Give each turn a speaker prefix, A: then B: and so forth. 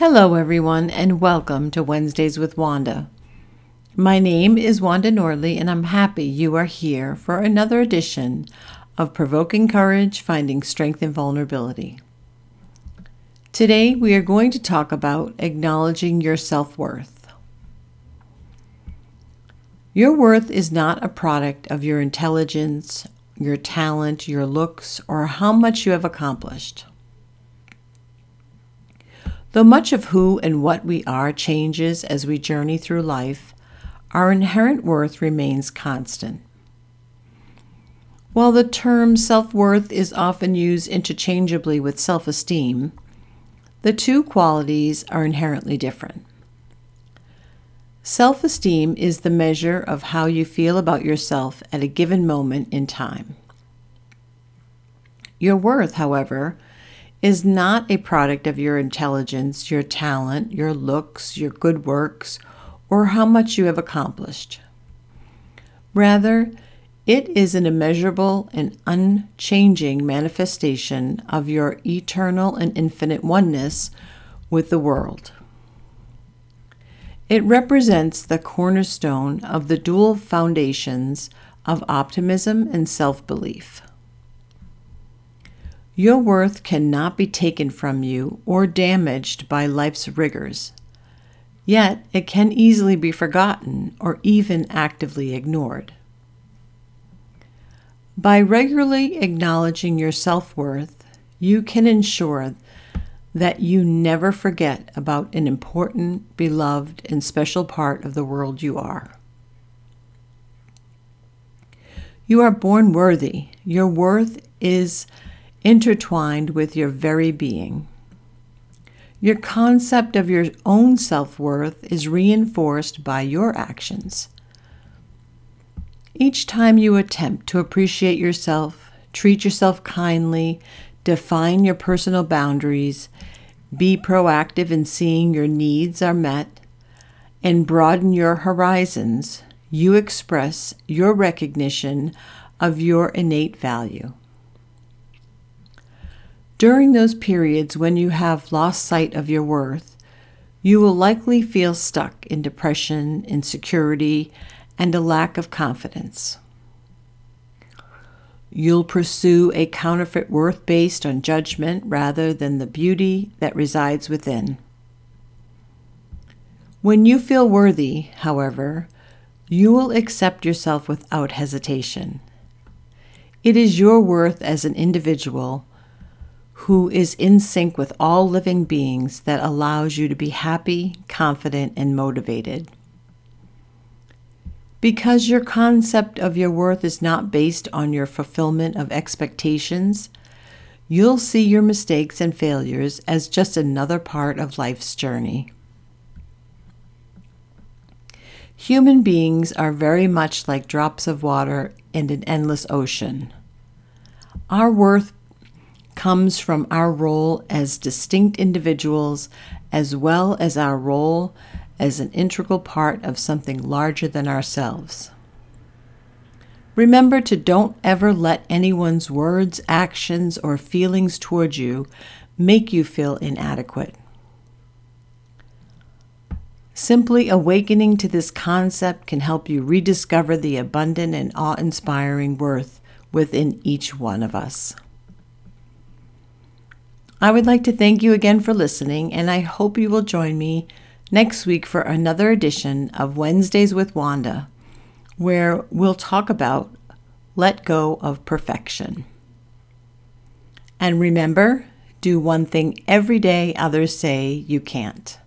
A: Hello, everyone, and welcome to Wednesdays with Wanda. My name is Wanda Nordley, and I'm happy you are here for another edition of Provoking Courage Finding Strength in Vulnerability. Today, we are going to talk about acknowledging your self worth. Your worth is not a product of your intelligence, your talent, your looks, or how much you have accomplished. Though much of who and what we are changes as we journey through life, our inherent worth remains constant. While the term self worth is often used interchangeably with self esteem, the two qualities are inherently different. Self esteem is the measure of how you feel about yourself at a given moment in time. Your worth, however, is not a product of your intelligence, your talent, your looks, your good works, or how much you have accomplished. Rather, it is an immeasurable and unchanging manifestation of your eternal and infinite oneness with the world. It represents the cornerstone of the dual foundations of optimism and self belief. Your worth cannot be taken from you or damaged by life's rigors. Yet it can easily be forgotten or even actively ignored. By regularly acknowledging your self worth, you can ensure that you never forget about an important, beloved, and special part of the world you are. You are born worthy. Your worth is intertwined with your very being. Your concept of your own self worth is reinforced by your actions. Each time you attempt to appreciate yourself, treat yourself kindly, define your personal boundaries, be proactive in seeing your needs are met, and broaden your horizons, you express your recognition of your innate value. During those periods when you have lost sight of your worth, you will likely feel stuck in depression, insecurity, and a lack of confidence. You'll pursue a counterfeit worth based on judgment rather than the beauty that resides within. When you feel worthy, however, you will accept yourself without hesitation. It is your worth as an individual who is in sync with all living beings that allows you to be happy, confident, and motivated. Because your concept of your worth is not based on your fulfillment of expectations, you'll see your mistakes and failures as just another part of life's journey. Human beings are very much like drops of water in an endless ocean. Our worth comes from our role as distinct individuals as well as our role as an integral part of something larger than ourselves. Remember to don't ever let anyone's words, actions, or feelings towards you make you feel inadequate. Simply awakening to this concept can help you rediscover the abundant and awe inspiring worth within each one of us. I would like to thank you again for listening, and I hope you will join me next week for another edition of Wednesdays with Wanda, where we'll talk about let go of perfection. And remember, do one thing every day others say you can't.